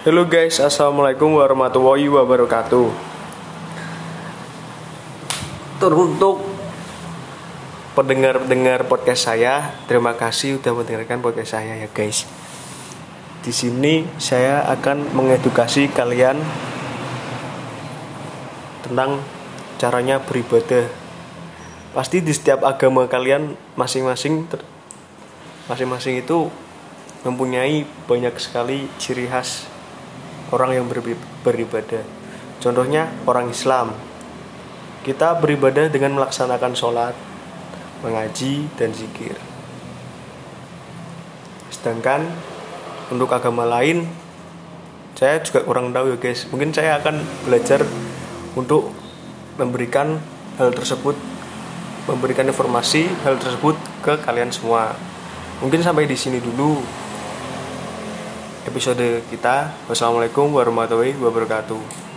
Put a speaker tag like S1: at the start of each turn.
S1: Halo guys, assalamualaikum warahmatullahi wabarakatuh. Teruntuk pendengar-pendengar podcast saya, terima kasih sudah mendengarkan podcast saya ya guys. Di sini saya akan mengedukasi kalian tentang caranya beribadah. Pasti di setiap agama kalian masing-masing masing-masing itu mempunyai banyak sekali ciri khas orang yang beri- beribadah. Contohnya orang Islam. Kita beribadah dengan melaksanakan sholat, mengaji, dan zikir. Sedangkan untuk agama lain, saya juga kurang tahu ya guys. Mungkin saya akan belajar untuk memberikan hal tersebut, memberikan informasi hal tersebut ke kalian semua. Mungkin sampai di sini dulu episode kita. Wassalamualaikum warahmatullahi wabarakatuh.